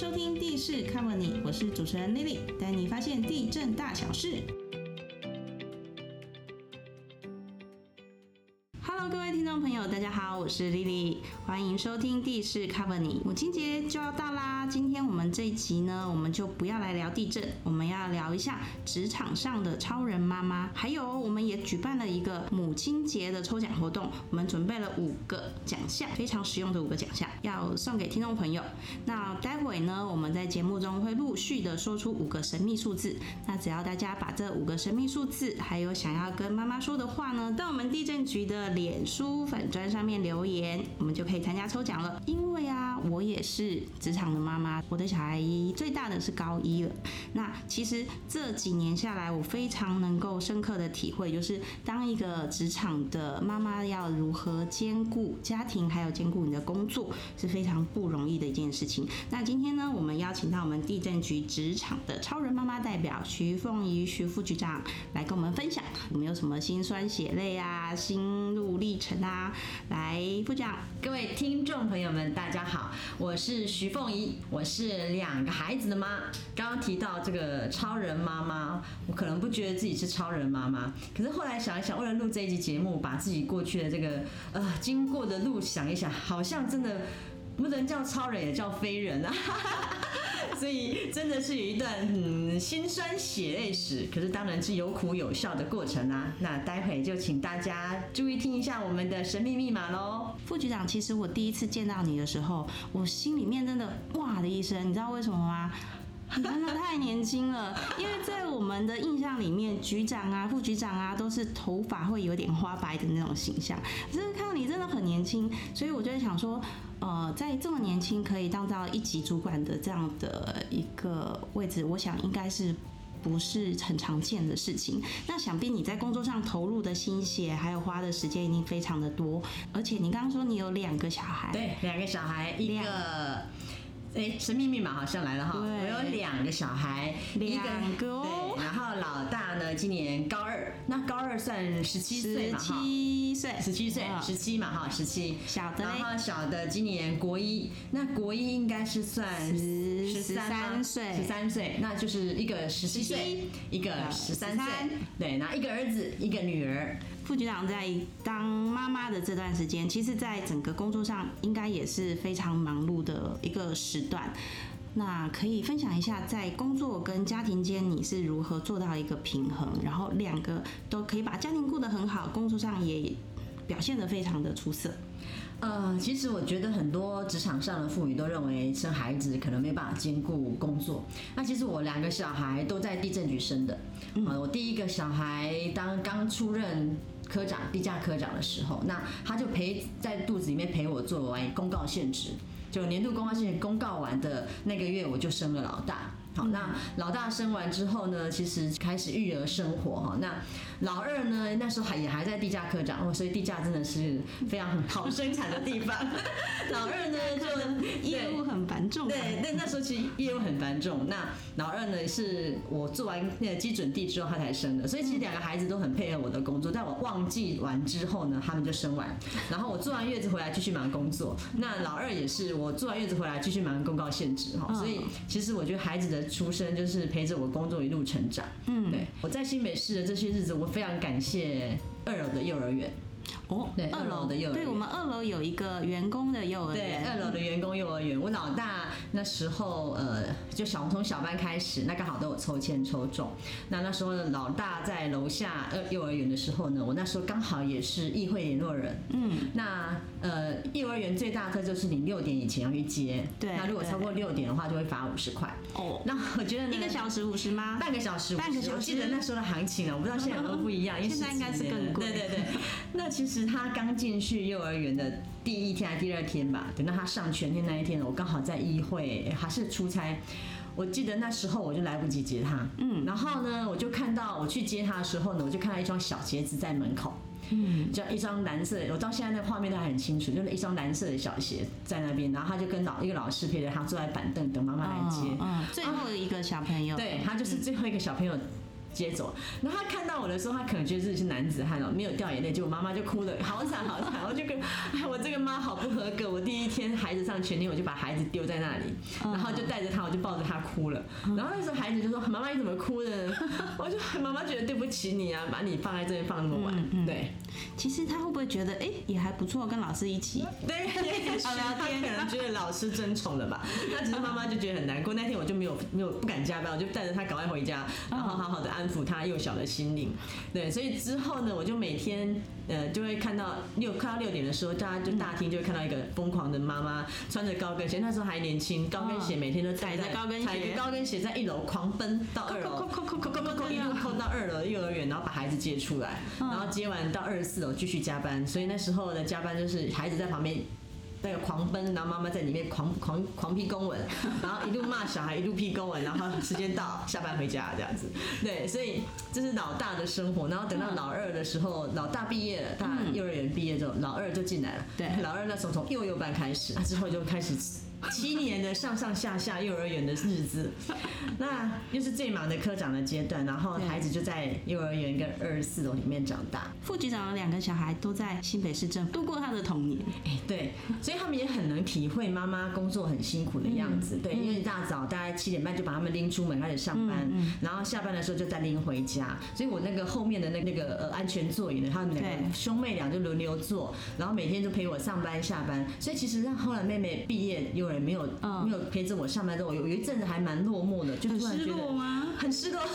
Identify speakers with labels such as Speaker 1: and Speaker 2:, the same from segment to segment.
Speaker 1: 收听地势 cover 你，我是主持人 Lily，带你发现地震大小事。我是 Lily，欢迎收听地势 cover 你。母亲节就要到啦，今天我们这一集呢，我们就不要来聊地震，我们要聊一下职场上的超人妈妈，还有我们也举办了一个母亲节的抽奖活动，我们准备了五个奖项，非常实用的五个奖项，要送给听众朋友。那待会呢，我们在节目中会陆续的说出五个神秘数字，那只要大家把这五个神秘数字，还有想要跟妈妈说的话呢，到我们地震局的脸书粉砖上面留留言，我们就可以参加抽奖了。因为啊，我也是职场的妈妈，我的小孩一最大的是高一了。那其实这几年下来，我非常能够深刻的体会，就是当一个职场的妈妈要如何兼顾家庭，还有兼顾你的工作，是非常不容易的一件事情。那今天呢，我们邀请到我们地震局职场的超人妈妈代表徐凤仪徐副局长来跟我们分享，有没有什么辛酸血泪啊、心路历程啊？来，副长，
Speaker 2: 各位听众朋友们，大家好，我是徐凤仪，我是两个孩子的妈。刚刚提到这个超人妈妈，我可能不觉得自己是超人妈妈，可是后来想一想，为了录这一集节目，把自己过去的这个呃经过的路想一想，好像真的不能叫超人，也叫非人啊。所以真的是有一段嗯心酸血泪史，可是当然是有苦有笑的过程啊。那待会就请大家注意听一下我们的神秘密码喽。
Speaker 1: 副局长，其实我第一次见到你的时候，我心里面真的哇的一声，你知道为什么吗？你真的太年轻了，因为在我们的印象里面，局长啊、副局长啊，都是头发会有点花白的那种形象。可是看到你真的很年轻，所以我就在想说，呃，在这么年轻可以当到一级主管的这样的一个位置，我想应该是不是很常见的事情。那想必你在工作上投入的心血，还有花的时间一定非常的多。而且你刚刚说你有两个小孩，
Speaker 2: 对，两个小孩，一个。哎，神秘密码好像来了哈！我有两个小孩，
Speaker 1: 两个
Speaker 2: 对，然后老大呢今年高二，那高二算十七岁嘛
Speaker 1: 哈？十七岁，
Speaker 2: 十七岁，十七嘛哈，十七。
Speaker 1: 小的，
Speaker 2: 然后小的今年国一，那国一应该是算
Speaker 1: 十十三岁，
Speaker 2: 十三岁，那就是一个十七岁，一个十三岁，对，那一个儿子，一个女儿。
Speaker 1: 副局长在当妈妈的这段时间，其实，在整个工作上应该也是非常忙碌的一个时段。那可以分享一下，在工作跟家庭间，你是如何做到一个平衡，然后两个都可以把家庭顾得很好，工作上也表现得非常的出色。
Speaker 2: 呃，其实我觉得很多职场上的妇女都认为生孩子可能没办法兼顾工作。那其实我两个小孩都在地震局生的。呃，我第一个小孩当刚出任。科长，地价科长的时候，那他就陪在肚子里面陪我做完公告限职，就年度公告信公告完的那个月，我就生了老大。好，那老大生完之后呢，其实开始育儿生活哈。那老二呢，那时候还也还在地价科长哦，所以地价真的是非常好生产的地方。老二呢，就
Speaker 1: 业务很繁重。
Speaker 2: 对，那那时候其实业务很繁重。那老二呢，是我做完那个基准地之后他才生的，所以其实两个孩子都很配合我的工作。在我忘记完之后呢，他们就生完，然后我做完月子回来继续忙工作。那老二也是我做完月子回来继续忙公告限制哈。所以其实我觉得孩子的。出生就是陪着我工作一路成长，嗯，对，我在新北市的这些日子，我非常感谢二楼的幼儿园。
Speaker 1: 哦，对，二楼的幼儿园，对我们二楼有一个员工的幼儿园，
Speaker 2: 对，二楼的员工幼儿园。我老大那时候，呃，就小从小班开始，那刚好都有抽签抽中。那那时候老大在楼下呃幼儿园的时候呢，我那时候刚好也是议会联络人。嗯，那呃幼儿园最大课就是你六点以前要去接，
Speaker 1: 对，
Speaker 2: 那如果超过六点的话，就会罚五十块。哦，那我觉得
Speaker 1: 一个小时五十吗？
Speaker 2: 半个小时，
Speaker 1: 半个小时。
Speaker 2: 我记得那时候的行情啊，我不知道现在有没有不一样，因为
Speaker 1: 现在应该是更贵。
Speaker 2: 对对对，那其实。他刚进去幼儿园的第一天还是第二天吧，等到他上全天那一天，我刚好在议会还是出差，我记得那时候我就来不及接他，嗯，然后呢，我就看到我去接他的时候呢，我就看到一双小鞋子在门口，嗯，就一双蓝色，我到现在那画面都还很清楚，就是一双蓝色的小鞋在那边，然后他就跟老一个老师陪着他坐在板凳等妈妈来接，
Speaker 1: 嗯，最后一个小朋友，
Speaker 2: 对他就是最后一个小朋友。接走。然后他看到我的时候，他可能觉得自己是男子汉哦，没有掉眼泪，结果妈妈就哭了，好惨好惨。我就跟哎，我这个妈好不合格。我第一天孩子上全天，我就把孩子丢在那里，然后就带着他，我就抱着他哭了。然后那时候孩子就说：“妈妈你怎么哭呢？”我就妈妈觉得对不起你啊，把你放在这边放那么晚。对，
Speaker 1: 其实他会不会觉得哎也还不错，跟老师一起？
Speaker 2: 对，好聊天，可能觉得老师争宠了吧？那只是妈妈就觉得很难过。那天我就没有没有不敢加班，我就带着他赶快回家，然后好好的安抚他幼小的心灵。对，所以之后呢，我就每天呃就会看到六快到六点的时候，大家就大厅就会看到一个疯狂的妈妈穿着高跟鞋，那时候还年轻，高跟鞋每天都
Speaker 1: 踩着高跟鞋，
Speaker 2: 踩着高跟鞋在一楼狂奔到二楼，一路扣到二楼幼儿园，然后把孩子接出来，然后接完到二十四楼继续加班。所以那时候的加班就是孩子在旁边。那个狂奔，然后妈妈在里面狂狂狂批公文，然后一路骂小孩，一路批公文，然后时间到下班回家这样子。对，所以这是老大的生活。然后等到老二的时候，老大毕业了，大幼儿园毕业之后，老二就进来了。
Speaker 1: 对，
Speaker 2: 老二那时候从幼幼班开始，之后就开始。七年的上上下下幼儿园的日子，那又是最忙的科长的阶段，然后孩子就在幼儿园跟二十四楼里面长大。
Speaker 1: 副局长的两个小孩都在新北市政府度过他的童年，
Speaker 2: 哎，对，所以他们也很能体会妈妈工作很辛苦的样子。对，因为一大早大概七点半就把他们拎出门开始上班，然后下班的时候就再拎回家。所以我那个后面的那那个呃安全座椅呢，他们两个兄妹俩就轮流坐，然后每天就陪我上班下班。所以其实让后来妹妹毕业幼没有没有陪着我上班之后，有有一阵子还蛮落寞的，就突然觉得很失落。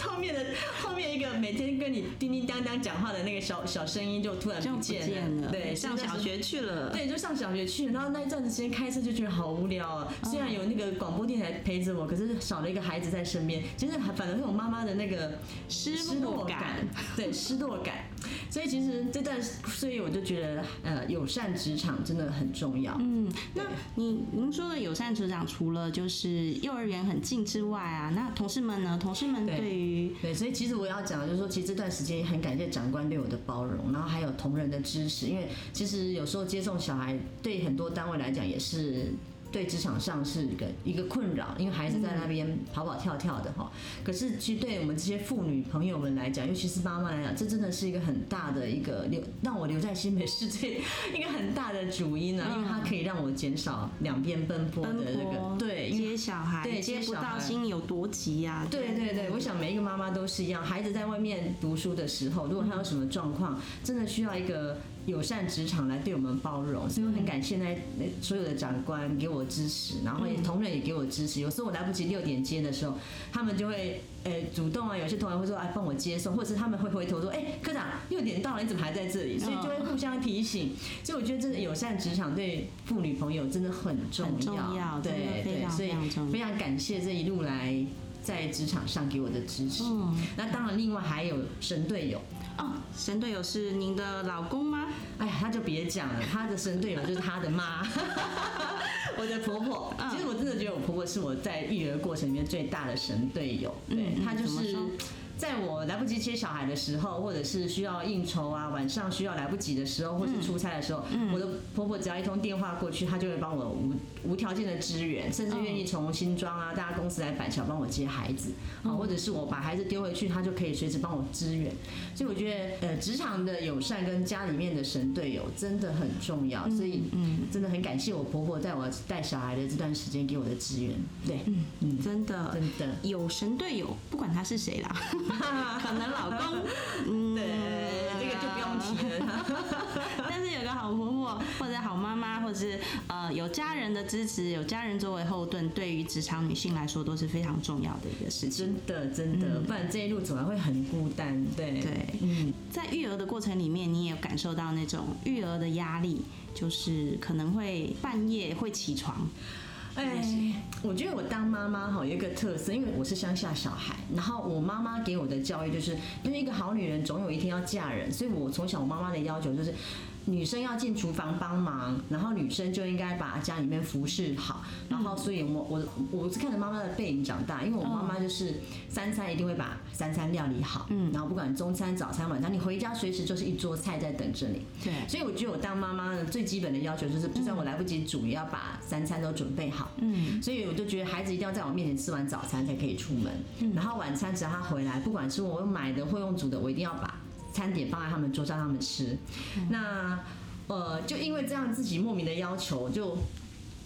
Speaker 2: 后面的后面一个每天跟你叮叮当当讲话的那个小小声音就突然不见
Speaker 1: 了。
Speaker 2: 对，
Speaker 1: 上小学去了。
Speaker 2: 对，就上小学去了。然后那一阵子时间开车就觉得好无聊啊。虽然有那个广播电台陪着我，可是少了一个孩子在身边，其实反而会有妈妈的那个
Speaker 1: 失落感。
Speaker 2: 对，失落感。所以其实这段所以我就觉得，呃，友善职场真的很重要。
Speaker 1: 嗯，那你您说的友善职场，除了就是幼儿园很近之外啊，那同事们呢？同事们对于
Speaker 2: 对，所以其实我要讲的就是说，其实这段时间很感谢长官对我的包容，然后还有同仁的支持，因为其实有时候接送小孩对很多单位来讲也是。对职场上是一个一个困扰，因为孩子在那边跑跑跳跳的哈。可是其实对我们这些妇女朋友们来讲，尤其是妈妈来讲，这真的是一个很大的一个留让我留在新北市最一个很大的主因呢，因为它可以让我减少两边奔波的那个对
Speaker 1: 接小孩，对接不到心有多急呀。
Speaker 2: 对对对，我想每一个妈妈都是一样，孩子在外面读书的时候，如果他有什么状况，真的需要一个。友善职场来对我们包容，所以我很感谢那那所有的长官给我支持，然后也同仁也给我支持。有时候我来不及六点接的时候，他们就会诶主动啊，有些同仁会说哎帮我接送，或者是他们会回头说哎科长六点到了，你怎么还在这里？所以就会互相提醒。所以我觉得这个友善职场对妇女朋友真的很重
Speaker 1: 要，
Speaker 2: 对对，所以非常感谢这一路来在职场上给我的支持。那当然，另外还有神队友。
Speaker 1: 哦，神队友是您的老公吗？
Speaker 2: 哎呀，他就别讲了，他的神队友 就是他的妈，我的婆婆。其实我真的觉得我婆婆是我在育儿过程里面最大的神队友，对她就是。在我来不及接小孩的时候，或者是需要应酬啊，晚上需要来不及的时候，或是出差的时候，我的婆婆只要一通电话过去，她就会帮我无无条件的支援，甚至愿意从新庄啊，大家公司来板桥帮我接孩子，啊，或者是我把孩子丢回去，她就可以随时帮我支援。所以我觉得，呃，职场的友善跟家里面的神队友真的很重要。所以，嗯，真的很感谢我婆婆在我带小孩的这段时间给我的支援。对，嗯
Speaker 1: 嗯，真的
Speaker 2: 真的
Speaker 1: 有神队友，不管他是谁啦。可能老公，
Speaker 2: 嗯，对，这个就不用提了。
Speaker 1: 但是有个好婆婆，或者好妈妈，或者是呃有家人的支持，有家人作为后盾，对于职场女性来说都是非常重要的一个事情。
Speaker 2: 真的，真的，不然这一路走来会很孤单。对
Speaker 1: 对，嗯，在育儿的过程里面，你也有感受到那种育儿的压力，就是可能会半夜会起床。
Speaker 2: 哎，我觉得我当妈妈哈有一个特色，因为我是乡下小孩，然后我妈妈给我的教育就是，因为一个好女人总有一天要嫁人，所以我从小我妈妈的要求就是，女生要进厨房帮忙，然后女生就应该把家里面服侍好，然后所以我我我是看着妈妈的背影长大，因为我妈妈就是三餐一定会把三餐料理好，嗯，然后不管中餐、早餐、晚餐，你回家随时就是一桌菜在等着你。
Speaker 1: 对，
Speaker 2: 所以我觉得我当妈妈的，最基本的要求就是，就算我来不及煮，也要把三餐都准备好。嗯，所以我就觉得孩子一定要在我面前吃完早餐才可以出门，然后晚餐只要他回来，不管是我用买的或用煮的，我一定要把餐点放在他们桌上让他们吃。那呃，就因为这样自己莫名的要求，就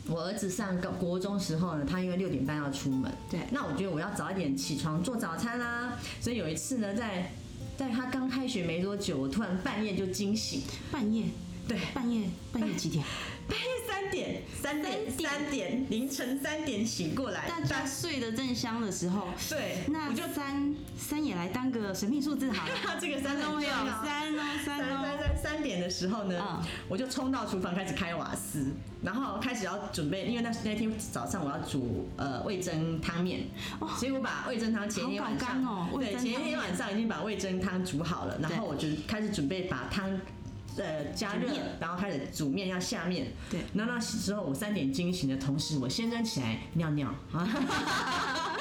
Speaker 2: 我儿子上高国中时候呢，他因为六点半要出门，
Speaker 1: 对。
Speaker 2: 那我觉得我要早一点起床做早餐啦、所以有一次呢，在在他刚开学没多久，我突然半夜就惊醒，
Speaker 1: 半夜？
Speaker 2: 对，
Speaker 1: 半夜？半夜几点？
Speaker 2: 半夜三点，三点，
Speaker 1: 三点，
Speaker 2: 凌晨三点醒过来，
Speaker 1: 大家睡得正香的时候，
Speaker 2: 对，
Speaker 1: 那
Speaker 2: 我就
Speaker 1: 三三也来当个神秘数字好了。
Speaker 2: 这个三
Speaker 1: 都没有
Speaker 2: 很重要
Speaker 1: 三哦三
Speaker 2: 三三
Speaker 1: 哦，
Speaker 2: 三三点的时候呢，
Speaker 1: 嗯。
Speaker 2: 我就冲到厨房开始开瓦斯，然后开始要准备，因为那那天早上我要煮呃味噌汤面，所以我把味噌汤前一天晚上，
Speaker 1: 哦
Speaker 2: 对，前一天晚上已经把味噌汤煮好了，然后我就开始准备把汤。呃，加热，然后开始煮面，要下面。
Speaker 1: 对
Speaker 2: 那那时候我三点惊醒的同时，我先生起来尿尿啊。他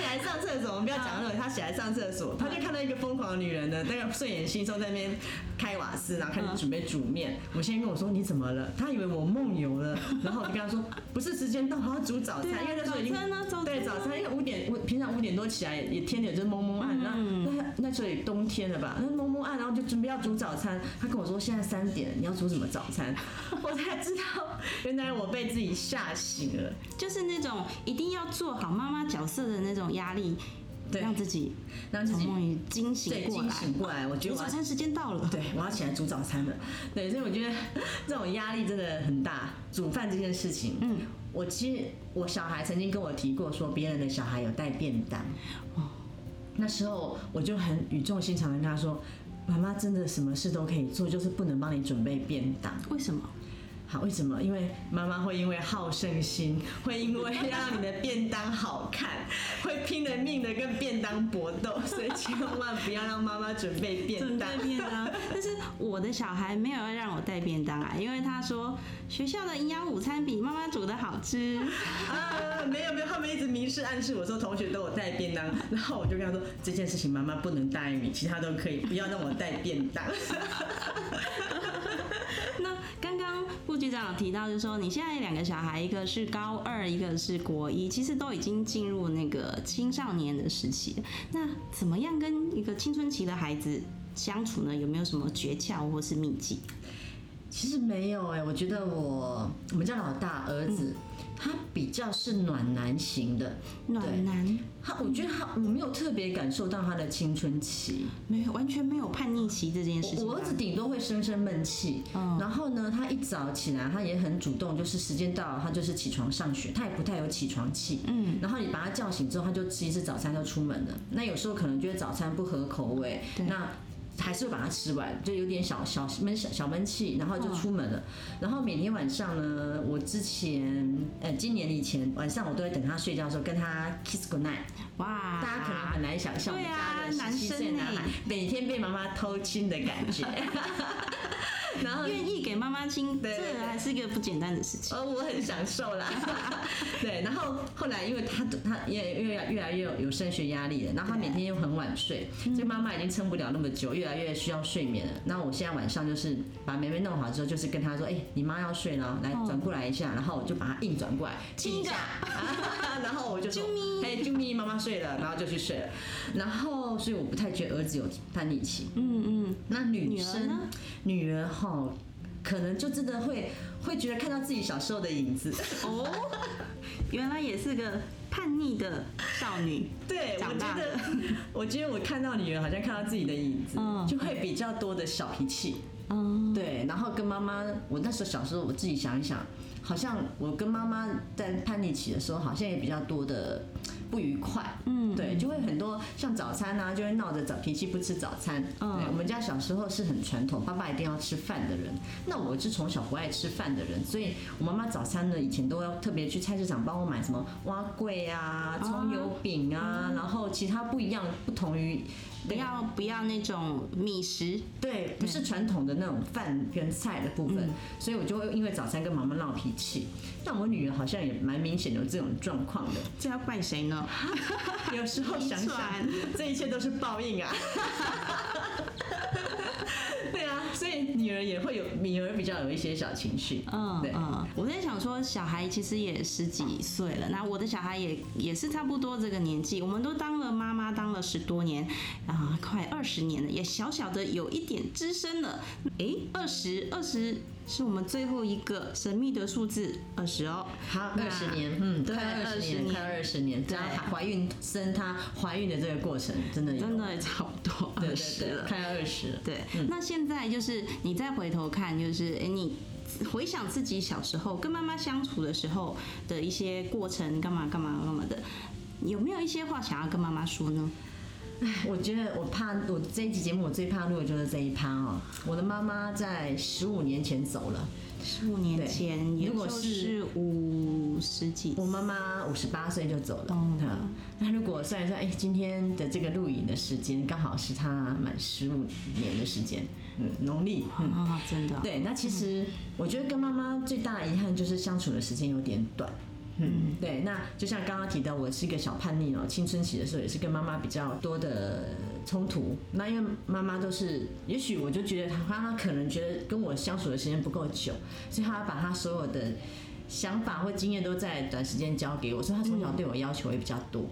Speaker 2: 起来上厕所，我们不要讲那个，他起来上厕所，他就看到一个疯狂的女人呢，那个睡眼惺忪在那边开瓦斯，然后开始准备煮面。我先跟我说你怎么了？他以为我梦游了，然后我就跟他说不是时间到，我要煮早餐，因为那时候已经对早餐，因为五点我平常五点多起来，也天也就是蒙蒙暗，那那那时候也冬天了吧，那蒙蒙暗，然后就准备要煮早餐。他跟我说现在三点，你要煮什么早餐？我才知道原来我被自己吓醒了。
Speaker 1: 就是那种一定要做好妈妈角色的那种压力，
Speaker 2: 对
Speaker 1: 让自己
Speaker 2: 让自己
Speaker 1: 从梦里惊醒过来。
Speaker 2: 醒过来，我觉得我
Speaker 1: 早餐时间到了。
Speaker 2: 对，我要起来煮早餐了。对，所以我觉得 这种压力真的很大。煮饭这件事情，嗯，我其实我小孩曾经跟我提过，说别人的小孩有带便当。哦那时候我就很语重心长的跟他说：“妈妈真的什么事都可以做，就是不能帮你准备便当。”
Speaker 1: 为什么？
Speaker 2: 好，为什么？因为妈妈会因为好胜心，会因为要让你的便当好看，会拼了命的跟便当搏斗，所以千万不要让妈妈准备便
Speaker 1: 准
Speaker 2: 当。
Speaker 1: 备便当，但是我的小孩没有要让我带便当啊，因为他说学校的营养午餐比妈妈煮的好吃。
Speaker 2: 啊，没有没有，他们一直明示暗示我说同学都有带便当，然后我就跟他说这件事情妈妈不能答应你，其他都可以，不要让我带便当。
Speaker 1: 副局长提到，就是说你现在两个小孩，一个是高二，一个是国一，其实都已经进入那个青少年的时期。那怎么样跟一个青春期的孩子相处呢？有没有什么诀窍或是秘籍？
Speaker 2: 其实没有哎、我觉得我我们家老大儿子、他比较是暖男型的，
Speaker 1: 暖男
Speaker 2: 他我觉得他我没有特别感受到他的青春期。
Speaker 1: 没有完全没有叛逆期这件事情吧。
Speaker 2: 我儿子顶多会生生闷气，
Speaker 1: 嗯
Speaker 2: 然后呢，他一早起来，他也很主动，就是时间到了，他就是起床上学，他也不太有起床气。
Speaker 1: 嗯，
Speaker 2: 然后你把他叫醒之后，他就吃一次早餐就出门了。那有时候可能觉得早餐不合口味，
Speaker 1: 对
Speaker 2: 那还是会把它吃完，就有点小小闷小小闷气，然后就出门了。然后每天晚上呢，我之前呃今年以前晚上我都会等他睡觉的时候跟他 kiss good night。
Speaker 1: 哇，
Speaker 2: 大家可能很难想象我家的七岁
Speaker 1: 生
Speaker 2: 男孩
Speaker 1: 欸
Speaker 2: 每天被妈妈偷亲的感觉。然后
Speaker 1: 愿意给妈妈亲，这还是一个不简单的事情。
Speaker 2: 呃，我很享受啦。对，然后后来因为他他也越来越来越有有升学压力了，然后他每天又很晚睡，所以妈妈已经撑不了那么久，越来越需要睡眠了。那我现在晚上就是把妹妹弄好之后，就是跟她说，哎、你妈要睡了，来转过来一下，然后我就把她硬转过来亲一下，然后我就说，哎，啾咪，妈妈睡了，然后就去睡了。然后所以我不太觉得儿子有叛逆期。
Speaker 1: 嗯嗯，
Speaker 2: 那女生
Speaker 1: 呢
Speaker 2: 女儿哈，可能就真的会会觉得看到自己小时候的影子。
Speaker 1: 哦，原来也是个叛逆的少女。
Speaker 2: 对，我觉得，我觉得我看到女儿好像看到自己的影子，
Speaker 1: 嗯
Speaker 2: 就会比较多的小脾气。
Speaker 1: 嗯，
Speaker 2: 对，然后跟妈妈，我那时候小时候我自己想一想，好像我跟妈妈在叛逆期的时候，好像也比较多的不愉快。嗯，对，就会很多像早餐啊，就会闹着早脾气不吃早餐。嗯，对，我们家小时候是很传统，爸爸一定要吃饭的人。那我是从小不爱吃饭的人，所以我妈妈早餐呢以前都要特别去菜市场帮我买什么蛙桂啊、葱油饼啊，然后其他不一样、不同于。
Speaker 1: 不要不要那种米食，
Speaker 2: 对，不是传统的那种饭跟菜的部分，所以我就会因为早餐跟妈妈闹脾气。但我女儿好像也蛮明显有这种状况的，
Speaker 1: 这要怪谁呢？
Speaker 2: 有时候想想，这一切都是报应 啊。所以女儿也会有，女儿比较有一些小情绪。嗯，对，嗯，
Speaker 1: 我在想说，小孩其实也十几岁了，那我的小孩也也是差不多这个年纪，我们都当了妈妈，当了十多年，啊，快二十年了，也小小的有一点资深了。哎，二十二十。是我们最后一个神秘的数字二十哦，
Speaker 2: 好，二十年，嗯，快二十年，快二十年，这样怀孕生她怀孕的这个过程，真的
Speaker 1: 真的差不多二十了，
Speaker 2: 快二十了，
Speaker 1: 对，那现在就是你再回头看，就是哎，你回想自己小时候跟妈妈相处的时候的一些过程，干嘛干嘛干嘛的，有没有一些话想要跟妈妈说呢？
Speaker 2: 我觉得我怕我这一集节目我最怕录的就是这一趴哦。我的妈妈在十五年前走了，
Speaker 1: 十五年前，如果是五十几，
Speaker 2: 我妈妈五十八岁就走了。嗯，那如果算一算，哎，今天的这个录影的时间刚好是她满十五年的时间，嗯，农历，
Speaker 1: 啊，真的。
Speaker 2: 对，那其实我觉得跟妈妈最大的遗憾就是相处的时间有点短。嗯，对，那就像刚刚提到，我是一个小叛逆哦，青春期的时候也是跟妈妈比较多的冲突。那因为妈妈都是，也许我就觉得她，她可能觉得跟我相处的时间不够久，所以她把她所有的。想法或经验都在短时间交给我，所以她从小对我要求也比较多。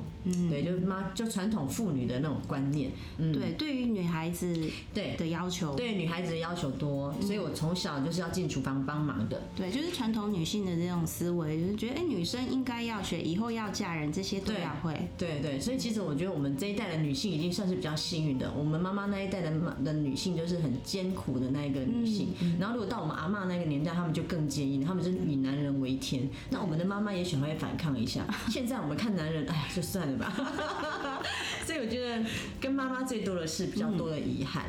Speaker 2: 对，就是妈，就传统妇女的那种观念。
Speaker 1: 嗯，对，对于女孩子对的要求，
Speaker 2: 对女孩子的要求多，所以我从小就是要进厨房帮忙的。
Speaker 1: 对，就是传统女性的这种思维，就是觉得哎，女生应该要学，以后要嫁人，这些都要会。
Speaker 2: 对对，所以其实我觉得我们这一代的女性已经算是比较幸运的。我们妈妈那一代的妈的女性就是很艰苦的那一个女性，然后如果到我们阿妈那个年代，她们就更坚硬，她们是以男人为。天，那我们的妈妈也许会反抗一下。现在我们看男人，哎呀，就算了吧。所以我觉得跟妈妈最多的是比较多的遗憾，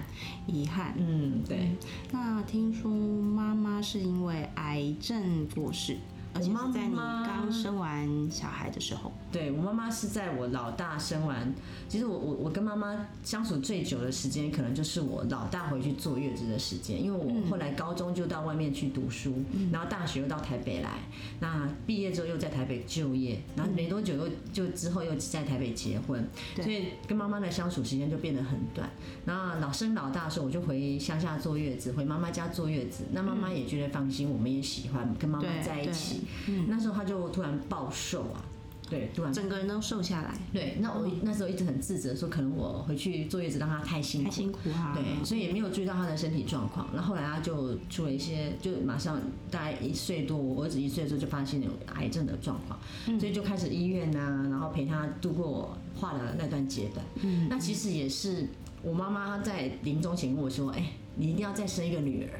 Speaker 1: 遗憾。
Speaker 2: 嗯，对。
Speaker 1: 那听说妈妈是因为癌症过世。而且在你刚生完小孩的时候，
Speaker 2: 对我妈妈是在我老大生完。其实我我我跟妈妈相处最久的时间，可能就是我老大回去坐月子的时间。因为我后来高中就到外面去读书，然后大学又到台北来。那毕业之后又在台北就业，然后没多久又就之后又在台北结婚，所以跟妈妈的相处时间就变得很短。那老生老大的时候，我就回乡下坐月子，回妈妈家坐月子。那妈妈也觉得放心，我们也喜欢跟妈妈在一起。嗯，那时候他就突然暴瘦啊，对，突然
Speaker 1: 整个人都瘦下来。
Speaker 2: 对，那我那时候一直很自责，说可能我回去坐月子让他太辛苦，
Speaker 1: 太辛苦哈。
Speaker 2: 对，所以也没有注意到他的身体状况。然后后来他就出了一些，就马上大概一岁多，我儿子一岁的时候就发现有癌症的状况，所以就开始医院呐，然后陪他度过化的那段阶段。嗯，那其实也是我妈妈在临终前跟我说，哎，你一定要再生一个女儿。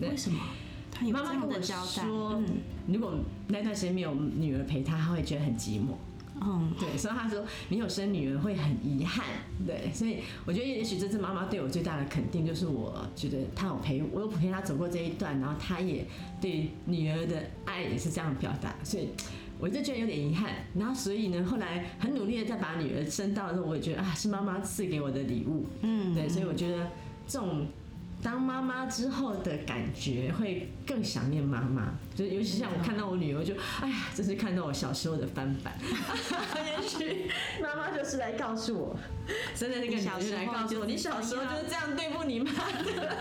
Speaker 1: 为什么？
Speaker 2: 妈妈跟我说，如果那段时间没有女儿陪她，她会觉得很寂寞。嗯，对，所以她说没有生女儿会很遗憾。对，所以我觉得也许这是妈妈对我最大的肯定，就是我觉得她有陪我，有陪她走过这一段，然后她也对女儿的爱也是这样表达，所以我就觉得有点遗憾。然后所以呢，后来很努力的再把女儿生到的时候，我也觉得啊，是妈妈赐给我的礼物。嗯，对，所以我觉得这种。当妈妈之后的感觉会更想念妈妈，就尤其像我看到我女儿，就哎呀，真是看到我小时候的翻版。也许妈妈就是来告诉我，真的那个女儿来告诉我，你小时候就是这样对付你妈的。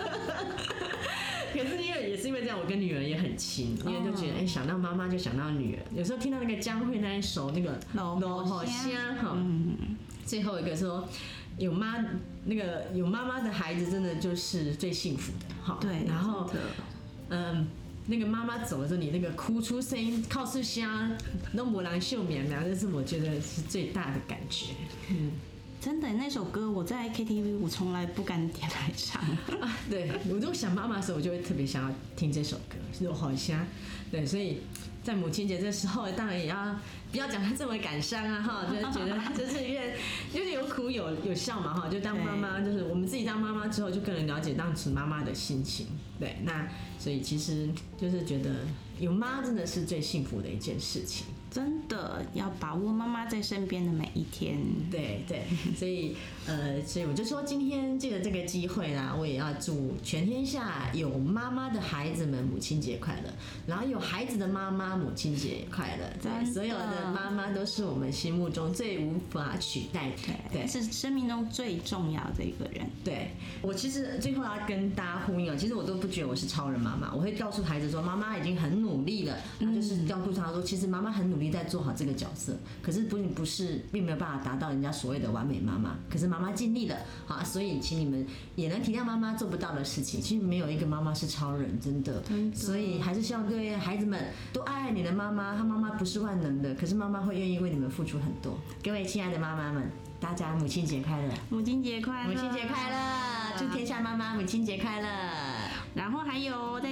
Speaker 2: 可是因为也是因为这样，我跟女儿也很亲，因为就觉得哎，想到妈妈就想到女儿。有时候听到那个江蕙那一首那个
Speaker 1: 老
Speaker 2: 好香哈，最后一个说。有妈那个有妈妈的孩子，真的就是最幸福的，
Speaker 1: 好。对，
Speaker 2: 然后，嗯，那个妈妈走的时候，你那个哭出声音，靠是香，那母狼秀绵绵，这是我觉得是最大的感觉。
Speaker 1: 嗯，真的，那首歌我在 KTV 我从来不敢点来唱。
Speaker 2: 啊，对我如果想妈妈的时候，我就会特别想要听这首歌，是我好香。对，所以。在母亲节这时候，当然也要不要讲他这么感伤啊哈，就是觉得就是因为就是有苦有有笑嘛哈，就当妈妈就是我们自己当妈妈之后，就更能了解当时妈妈的心情。对，那所以其实就是觉得有妈真的是最幸福的一件事情。
Speaker 1: 真的要把握妈妈在身边的每一天。
Speaker 2: 对对，所以呃，所以我就说今天借着这个机会啦，我也要祝全天下有妈妈的孩子们母亲节快乐，然后有孩子的妈妈母亲节快乐。对，所有的妈妈都是我们心目中最无法取代的，
Speaker 1: 对，是生命中最重要的一个人。
Speaker 2: 对我其实最后要跟大家呼应啊，其实我都不觉得我是超人妈妈，我会告诉孩子说，妈妈已经很努力了，那就是告诉他说，其实妈妈很努力。在做好这个角色，可是不不是，并没有办法达到人家所谓的完美妈妈。可是妈妈尽力了，好，所以请你们也能体谅妈妈做不到的事情。其实没有一个妈妈是超人，真的。所以还是希望各位孩子们都爱爱你的妈妈。她妈妈不是万能的，可是妈妈会愿意为你们付出很多。各位亲爱的妈妈们，大家母亲节快乐！
Speaker 1: 母亲节快乐！
Speaker 2: 母亲节快乐！祝天下妈妈母亲节快乐！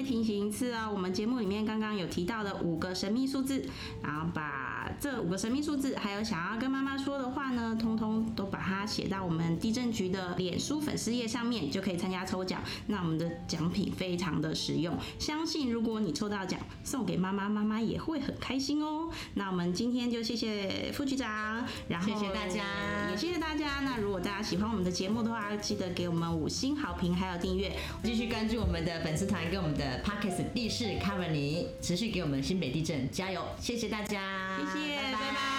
Speaker 1: 平行一次啊，我们节目里面刚刚有提到的五个神秘数字，然后把这五个神秘数字，还有想要跟妈妈说的话呢，通通都把它写到我们地震局的脸书粉丝页上面，就可以参加抽奖。那我们的奖品非常的实用，相信如果你抽到奖，送给妈妈，妈妈也会很开心哦。那我们今天就谢谢副局长，然后
Speaker 2: 谢谢大家，
Speaker 1: 也谢谢大家。那如果大家喜欢我们的节目的话，记得给我们五星好评，还有订阅，
Speaker 2: 继续关注我们的。粉丝团跟我们的 Pockets 地势 Cover 你持续给我们新北地震加油，谢谢大家，
Speaker 1: 谢谢，拜拜。